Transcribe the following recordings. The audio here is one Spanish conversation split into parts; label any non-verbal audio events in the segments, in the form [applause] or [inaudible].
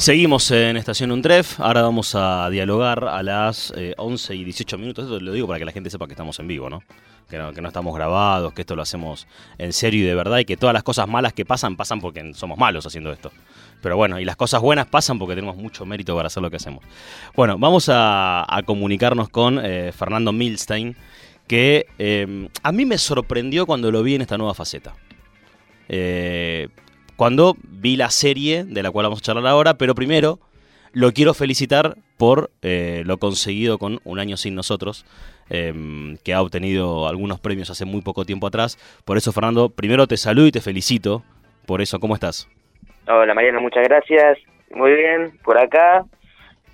Seguimos en Estación Untref, ahora vamos a dialogar a las 11 y 18 minutos, esto lo digo para que la gente sepa que estamos en vivo, ¿no? Que, ¿no? que no estamos grabados, que esto lo hacemos en serio y de verdad y que todas las cosas malas que pasan pasan porque somos malos haciendo esto. Pero bueno, y las cosas buenas pasan porque tenemos mucho mérito para hacer lo que hacemos. Bueno, vamos a, comunicarnos con eh, Fernando Milstein, que eh, a mí me sorprendió cuando lo vi en esta nueva faceta. Eh, cuando vi la serie de la cual vamos a charlar ahora, pero primero lo quiero felicitar por eh, lo conseguido con Un año sin nosotros, em, que ha obtenido algunos premios hace muy poco tiempo atrás. Por eso, Fernando, primero te saludo y te felicito por eso. ¿Cómo estás? Hola, Mariano, muchas gracias. Muy bien, por acá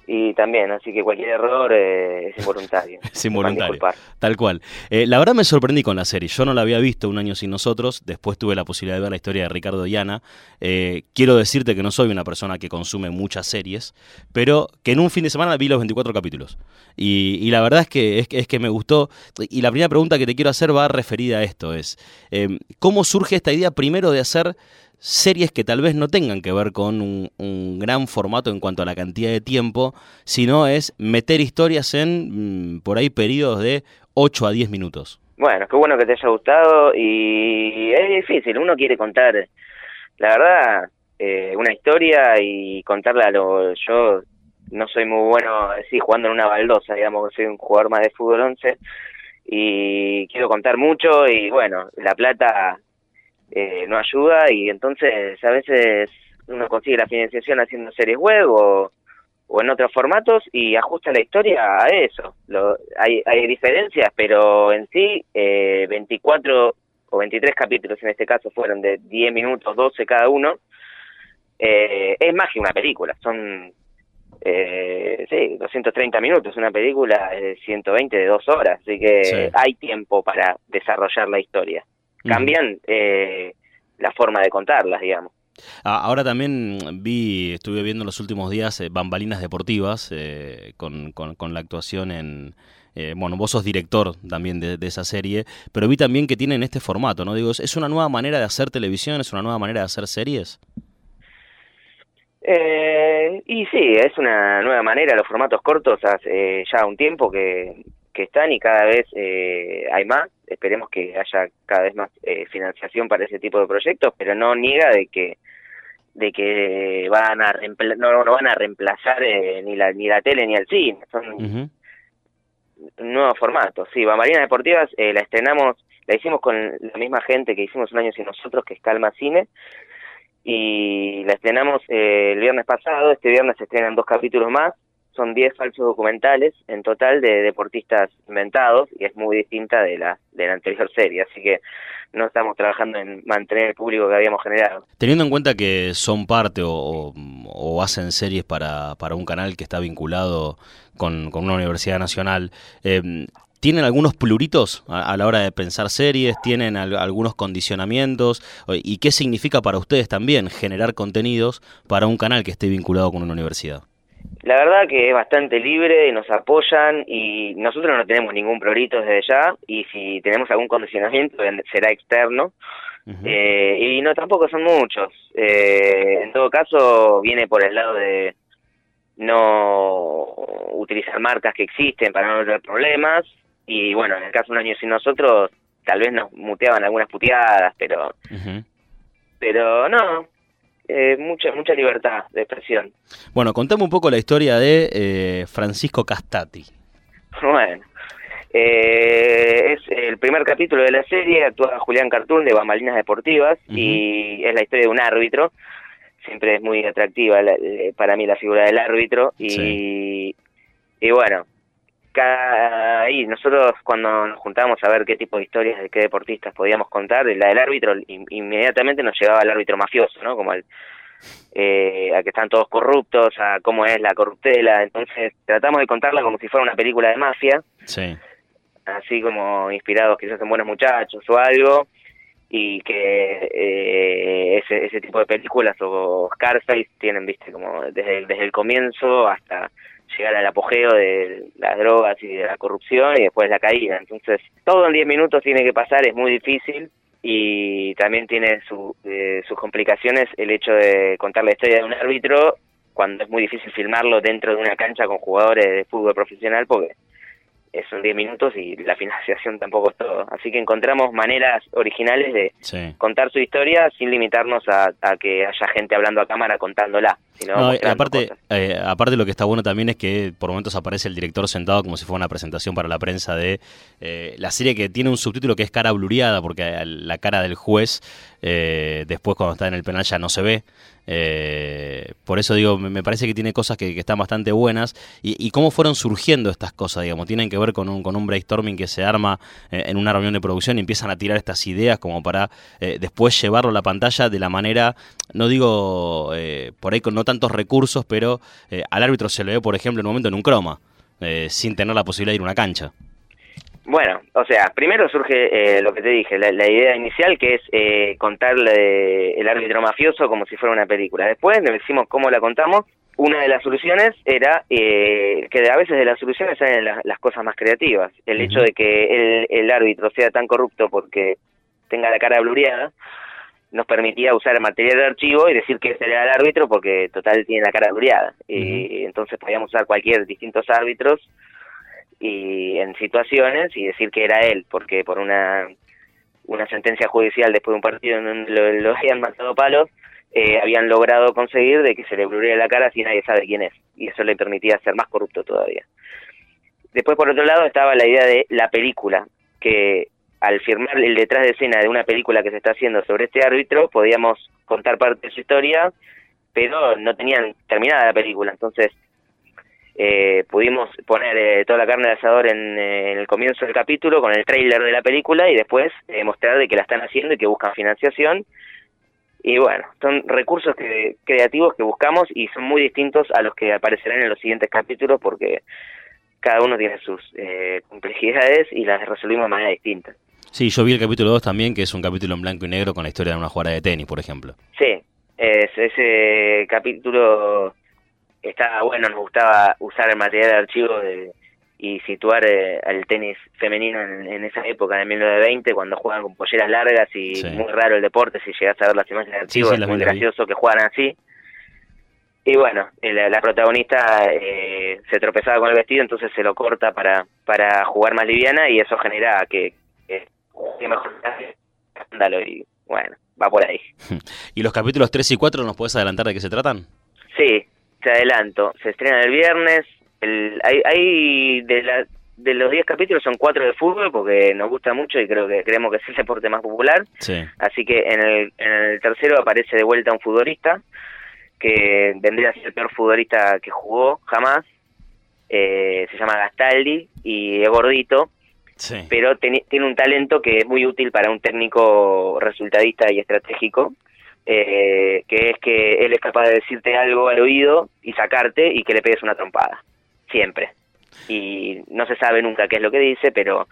y también, así que cualquier error eh, es [laughs] involuntario. es involuntario, tal cual. Eh, la verdad me sorprendí con la serie, yo no la había visto un año sin nosotros, después tuve la posibilidad de ver la historia de Ricardo Diana. Eh, quiero decirte que no soy una persona que consume muchas series, pero que en un fin de semana vi los 24 capítulos. Y, la verdad es que, es, es, que me gustó, y la primera pregunta que te quiero hacer va referida a esto, es, ¿cómo surge esta idea primero de hacer series que tal vez no tengan que ver con un, gran formato en cuanto a la cantidad de tiempo, sino es meter historias en mm, por ahí periodos de 8 a 10 minutos. Bueno, qué bueno que te haya gustado y es difícil, uno quiere contar, la verdad, eh, una historia y contarla a lo... Yo no soy muy bueno, sí, jugando en una baldosa, digamos soy un jugador más de fútbol 11 y quiero contar mucho y bueno, La Plata eh, no ayuda y entonces a veces uno consigue la financiación haciendo series web o, en otros formatos y ajusta la historia a eso. Lo, hay, hay diferencias, pero en sí eh, 24 o 23 capítulos en este caso fueron de 10 minutos, 12 cada uno. Eh, es más que una película, son eh, sí, 230 minutos, una película de 120 de dos horas, así que hay tiempo para desarrollar la historia cambian eh, la forma de contarlas, digamos. Ah, ahora también vi, estuve viendo en los últimos días eh, bambalinas deportivas eh, con, con, la actuación en, bueno, vos sos director también de, esa serie, pero vi también que tienen este formato, ¿no? Digo, ¿es una nueva manera de hacer televisión, es una nueva manera de hacer series? y sí, es una nueva manera, los formatos cortos hace ya un tiempo que, que están y cada vez hay más esperemos que haya cada vez más eh, financiación para ese tipo de proyectos, pero no niega de que de que van a no, no, van a reemplazar eh, ni la ni la tele ni el cine, son nuevos formatos. Sí, Bambalinas Deportivas eh, la estrenamos, la hicimos con la misma gente que hicimos un año sin nosotros, que es Calma Cine, y la estrenamos el viernes pasado, este viernes se estrenan dos capítulos más, son 10 falsos documentales en total de deportistas inventados y es muy distinta de la, de la anterior serie, así que no estamos trabajando en mantener el público que habíamos generado. Teniendo en cuenta que son parte o, hacen series para, para un canal que está vinculado con, con una universidad nacional, eh, ¿Tienen algunos pluritos a, la hora de pensar series? ¿Tienen algunos condicionamientos? ¿Y qué significa para ustedes también generar contenidos para un canal que esté vinculado con una universidad? La verdad que es bastante libre, nos apoyan y nosotros no tenemos ningún prurito desde ya y si tenemos algún condicionamiento será externo. Eh, y no tampoco son muchos. Eh, en todo caso viene por el lado de no utilizar marcas que existen para no tener problemas y bueno, en el caso de un año sin nosotros tal vez nos muteaban algunas puteadas, pero pero no, eh, mucha mucha libertad de expresión. Bueno, contame un poco la historia de eh, Francisco Castati. Bueno, eh, es el primer capítulo de la serie, actúa Julián Cartún de Bambalinas Deportivas y es la historia de un árbitro. Siempre es muy atractiva para mí la figura del árbitro y, y bueno, ahí nosotros cuando nos juntábamos a ver qué tipo de historias de qué deportistas podíamos contar, la del árbitro inmediatamente nos llevaba al árbitro mafioso, ¿no? Como al eh, a que están todos corruptos, a cómo es la corruptela, entonces tratamos de contarla como si fuera una película de mafia, sí. así como inspirados quizás en Buenos Muchachos o algo, y que eh, ese, ese tipo de películas o Scarface tienen, viste, como desde, desde el comienzo hasta llegar al apogeo de las drogas y de la corrupción y después la caída. Entonces, todo en 10 minutos tiene que pasar, es muy difícil y también tiene su, eh, sus complicaciones el hecho de contar la historia de un árbitro cuando es muy difícil filmarlo dentro de una cancha con jugadores de fútbol profesional porque son 10 minutos y la financiación [laughs] tampoco es todo. Así que encontramos maneras originales de contar su historia sin limitarnos a, que haya gente hablando a cámara contándola. Sino aparte, eh, aparte lo que está bueno también es que por momentos aparece el director sentado como si fuera una presentación para la prensa de eh, la serie que tiene un subtítulo que es cara blureada porque la cara del juez eh, después cuando está en el penal ya no se ve. Eh, por eso digo, me, parece que tiene cosas que, están bastante buenas. Y, cómo fueron surgiendo estas cosas, digamos, tienen que ver con un, con un brainstorming que se arma eh, en una reunión de producción y empiezan a tirar estas ideas como para después llevarlo a la pantalla de la manera, no digo por ahí con no tantos recursos, pero al árbitro se le ve, por ejemplo, en un momento en un croma, sin tener la posibilidad de ir a una cancha. Bueno, o sea, primero surge eh, lo que te dije, la, idea inicial que es eh, contarle el árbitro mafioso como si fuera una película. Después le decimos cómo la contamos. Una de las soluciones era eh, que a veces de las soluciones salen las, cosas más creativas. El hecho de que el, árbitro sea tan corrupto porque tenga la cara blureada nos permitía usar el material de archivo y decir que ese era el árbitro porque total tiene la cara blureada. Y entonces podíamos usar cualquier distintos árbitros y en situaciones y decir que era él, porque por una, una sentencia judicial después de un partido en donde lo, habían matado palos, eh, habían logrado conseguir de que se le blurea la cara si nadie sabe quién es, y eso le permitía ser más corrupto todavía. Después, por otro lado, estaba la idea de la película, que al firmar el detrás de escena de una película que se está haciendo sobre este árbitro, podíamos contar parte de su historia, pero no tenían terminada la película, entonces eh, pudimos poner eh, toda la carne de asador en, eh, en, el comienzo del capítulo con el trailer de la película y después eh, mostrar de que la están haciendo y que buscan financiación. Y bueno, son recursos que, creativos que buscamos y son muy distintos a los que aparecerán en los siguientes capítulos porque cada uno tiene sus complejidades y las resolvimos de manera distinta. Sí, yo vi el capítulo 2 también, que es un capítulo en blanco y negro con la historia de una jugada de tenis, por ejemplo. Sí, es, ese capítulo estaba bueno, nos gustaba usar el material de archivo de, y situar eh, al tenis femenino en, esa época, en 1920, cuando juegan con polleras largas y muy raro el deporte, si llegas a ver las imágenes de archivo, es muy gracioso que jugaran así. Y bueno, la, protagonista eh, se tropezaba con el vestido, entonces se lo corta para, para jugar más liviana y eso genera que, que juegue mejor escándalo y bueno, va por ahí. [laughs] ¿Y los capítulos 3 y 4 nos puedes adelantar de qué se tratan? Sí, te adelanto, se estrena el viernes, el, hay, hay de, la, de los 10 capítulos son 4 de fútbol porque nos gusta mucho y creo que creemos que es el deporte más popular. Así que en el, en el tercero aparece de vuelta un futbolista que vendría a ser el peor futbolista que jugó jamás. Eh, se llama Gastaldi y es gordito, pero tiene un talento que es muy útil para un técnico resultadista y estratégico eh, que es que él es capaz de decirte algo al oído y sacarte y que le pegues una trompada, siempre. Y no se sabe nunca qué es lo que dice, pero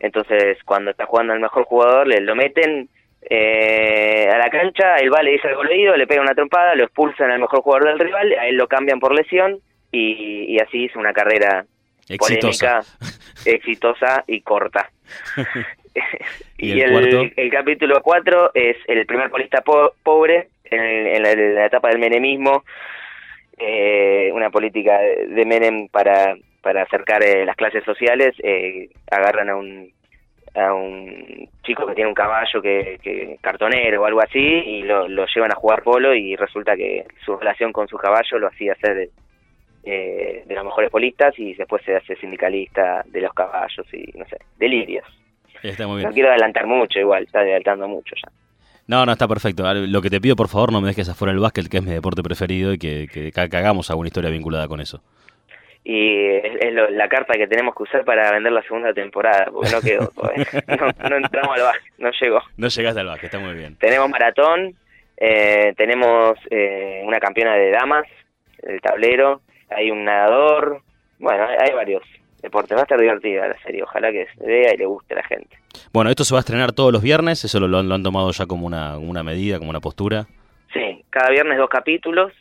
entonces cuando está jugando al mejor jugador, le lo meten eh, a la cancha, él va, le dice algo al oído, le pega una trompada, lo expulsan al mejor jugador del rival, a él lo cambian por lesión y, así hizo una carrera exitosa. [laughs] exitosa y corta. [laughs] y, el, el, capítulo 4 es el primer polista pobre en, la, etapa del menemismo, eh, una política de Menem para, para acercar eh, las clases sociales, eh, agarran a un a un chico que tiene un caballo que, que cartonero o algo así y lo, lo llevan a jugar polo y resulta que su relación con su caballo lo hacía ser de, de los mejores polistas y después se hace sindicalista de los caballos y no sé, delirios. No quiero adelantar mucho, igual, está adelantando mucho ya. No, no, está perfecto. Lo que te pido, por favor, no me dejes afuera el básquet, que es mi deporte preferido, y que, que, hagamos alguna historia vinculada con eso. Y es, la carta que tenemos que usar para vender la segunda temporada, porque no quedó. [laughs] no, entramos al básquet, no llegó. No llegaste al básquet, está muy bien. Tenemos maratón, eh, tenemos eh, una campeona de damas, el tablero, hay un nadador, bueno, hay varios deporte. Va a estar divertida la serie, ojalá que se vea y le guste a la gente. Bueno, esto se va a estrenar todos los viernes, eso lo, han tomado ya como una, una medida, como una postura. Sí, cada viernes dos capítulos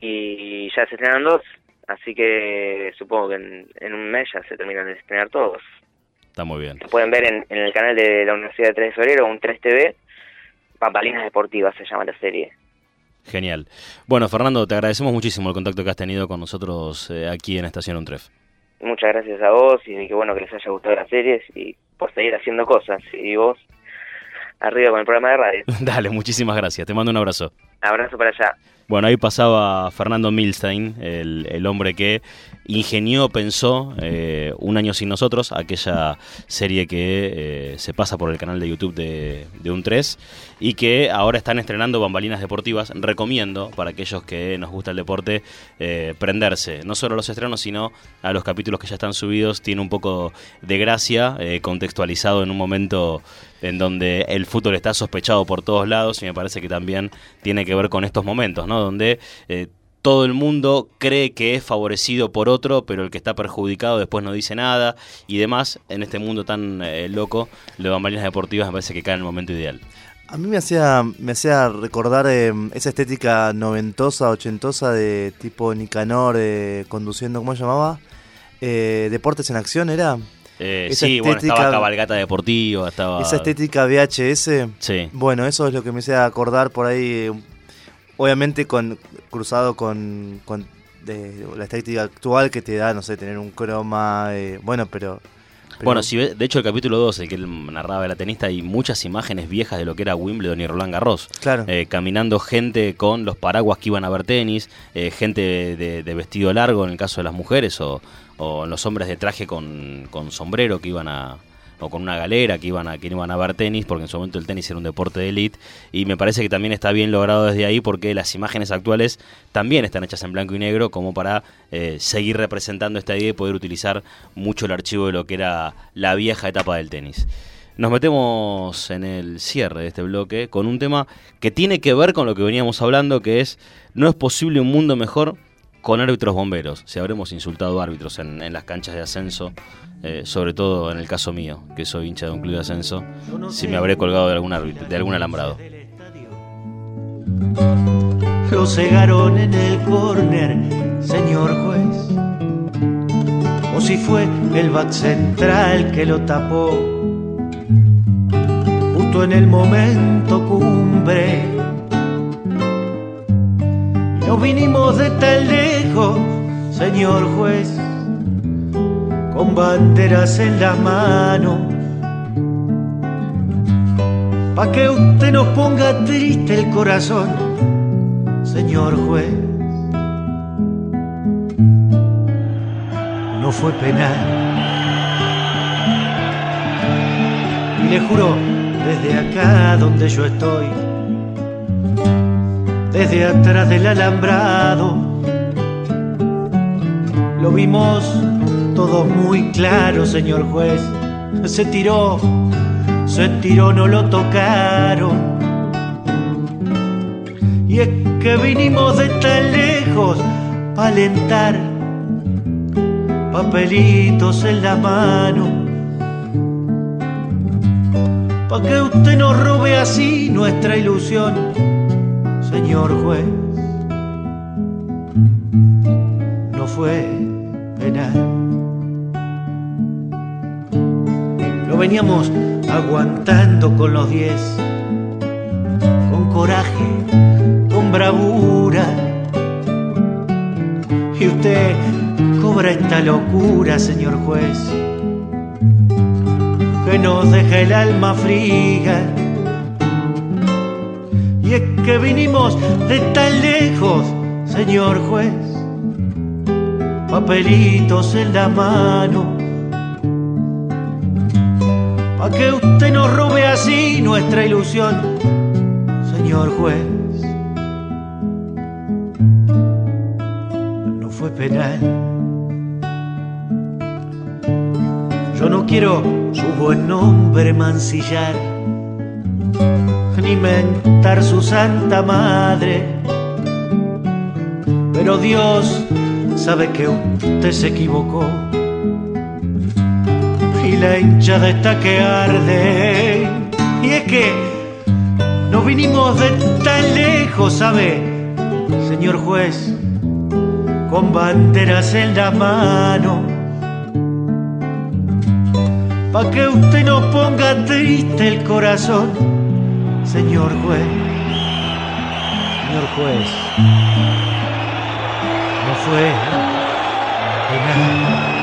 y ya se estrenan dos, así que supongo que en, un mes ya se terminan de estrenar todos. Está muy bien. Lo pueden ver en, en el canal de la Universidad de 3 de Febrero, un 3TV, Pampalinas Deportivas se llama la serie. Genial. Bueno, Fernando, te agradecemos muchísimo el contacto que has tenido con nosotros eh, aquí en Estación Untref. Muchas gracias a vos y qué bueno que les haya gustado las series y por seguir haciendo cosas. Y vos, arriba con el programa de radio. [laughs] Dale, muchísimas gracias. Te mando un abrazo. Abrazo para allá. Bueno, ahí pasaba Fernando Milstein, el, el hombre que ingenió, pensó eh, Un año sin nosotros, aquella serie que eh, se pasa por el canal de YouTube de, de Un 3 y que ahora están estrenando Bambalinas Deportivas. Recomiendo para aquellos que nos gusta el deporte eh, prenderse, no solo a los estrenos, sino a los capítulos que ya están subidos. Tiene un poco de gracia, eh, contextualizado en un momento en donde el fútbol está sospechado por todos lados y me parece que también tiene que ver con estos momentos, ¿no? Donde eh, todo el mundo cree que es favorecido por otro, pero el que está perjudicado después no dice nada y demás. En este mundo tan eh, loco, lo de bambalinas deportivas me parece que cae en el momento ideal. A mí me hacía, me hacía recordar eh, esa estética noventosa, ochentosa de tipo Nicanor eh, conduciendo, ¿cómo se llamaba? Eh, Deportes en Acción, ¿era? Eh, Esa sí, bueno, estética- estaba cabalgata deportiva, estaba... Esa estética VHS. Sí. Bueno, eso es lo que me hacía acordar por ahí, obviamente con cruzado con, con de, la estética actual que te da, no sé, tener un croma, eh, bueno, pero... pero- Bueno, si ve- de hecho el capítulo 2, el que él narraba de la tenista, hay muchas imágenes viejas de lo que era Wimbledon y Roland Garros. Claro. Eh, caminando gente con los paraguas que iban a ver tenis, eh, gente de, de- vestido largo en el caso de las mujeres, o, o los hombres de traje con, con sombrero que iban a o con una galera que iban a que iban a ver tenis porque en su momento el tenis era un deporte de élite y me parece que también está bien logrado desde ahí porque las imágenes actuales también están hechas en blanco y negro como para eh, seguir representando esta idea y poder utilizar mucho el archivo de lo que era la vieja etapa del tenis. Nos metemos en el cierre de este bloque con un tema que tiene que ver con lo que veníamos hablando, que es no es posible un mundo mejor con árbitros bomberos. Si habremos insultado árbitros en, las canchas de ascenso, eh, sobre todo en el caso mío, que soy hincha de un club de ascenso, si me habré colgado de algún árbitro, de algún alambrado. Lo cegaron en el córner, señor juez. O si fue el back central que lo tapó. Justo en el momento cumbre. No vinimos de tan lejos, señor juez. Con banderas en la mano. Pa' que usted nos ponga triste el corazón señor juez. No fue penal. Y le juro, desde acá donde yo estoy, desde atrás del alambrado, lo vimos todo muy claro, señor juez. Se tiró, se tiró, no lo tocaron. Y es que vinimos de tan lejos para alentar papelitos en la mano. Pa' que usted nos robe así nuestra ilusión, señor juez. No fue penal. Lo veníamos aguantando con los diez, con coraje con bravura. Y usted cobra esta locura, señor juez, que nos deja el alma fría. Y es que vinimos de tan lejos, señor juez, papelitos en la mano. Pa' que usted nos robe así nuestra ilusión, señor juez. no fue penal. Yo no quiero su buen nombre mancillar, ni mentar su santa madre. Pero Dios sabe que usted se equivocó. Y la hinchada está que arde. Y es que no vinimos de tan lejos, ¿sabe? Señor juez, con banderas en la mano. Pa' que usted nos ponga triste el corazón, señor juez. señor juez. No fue penal.